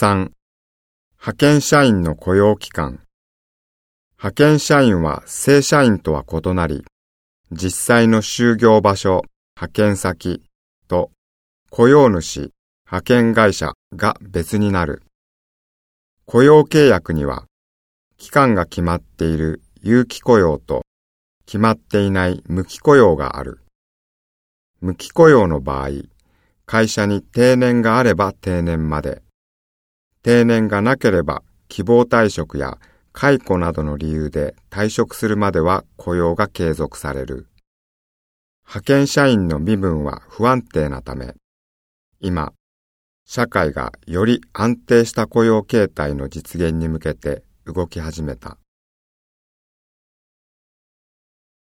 3. 派遣社員の雇用期間。派遣社員は正社員とは異なり、実際の就業場所、派遣先と雇用主、派遣会社が別になる。雇用契約には、期間が決まっている有期雇用と決まっていない無期雇用がある。無期雇用の場合、会社に定年があれば定年まで、定年がなければ希望退職や解雇などの理由で退職するまでは雇用が継続される。派遣社員の身分は不安定なため、今、社会がより安定した雇用形態の実現に向けて動き始めた。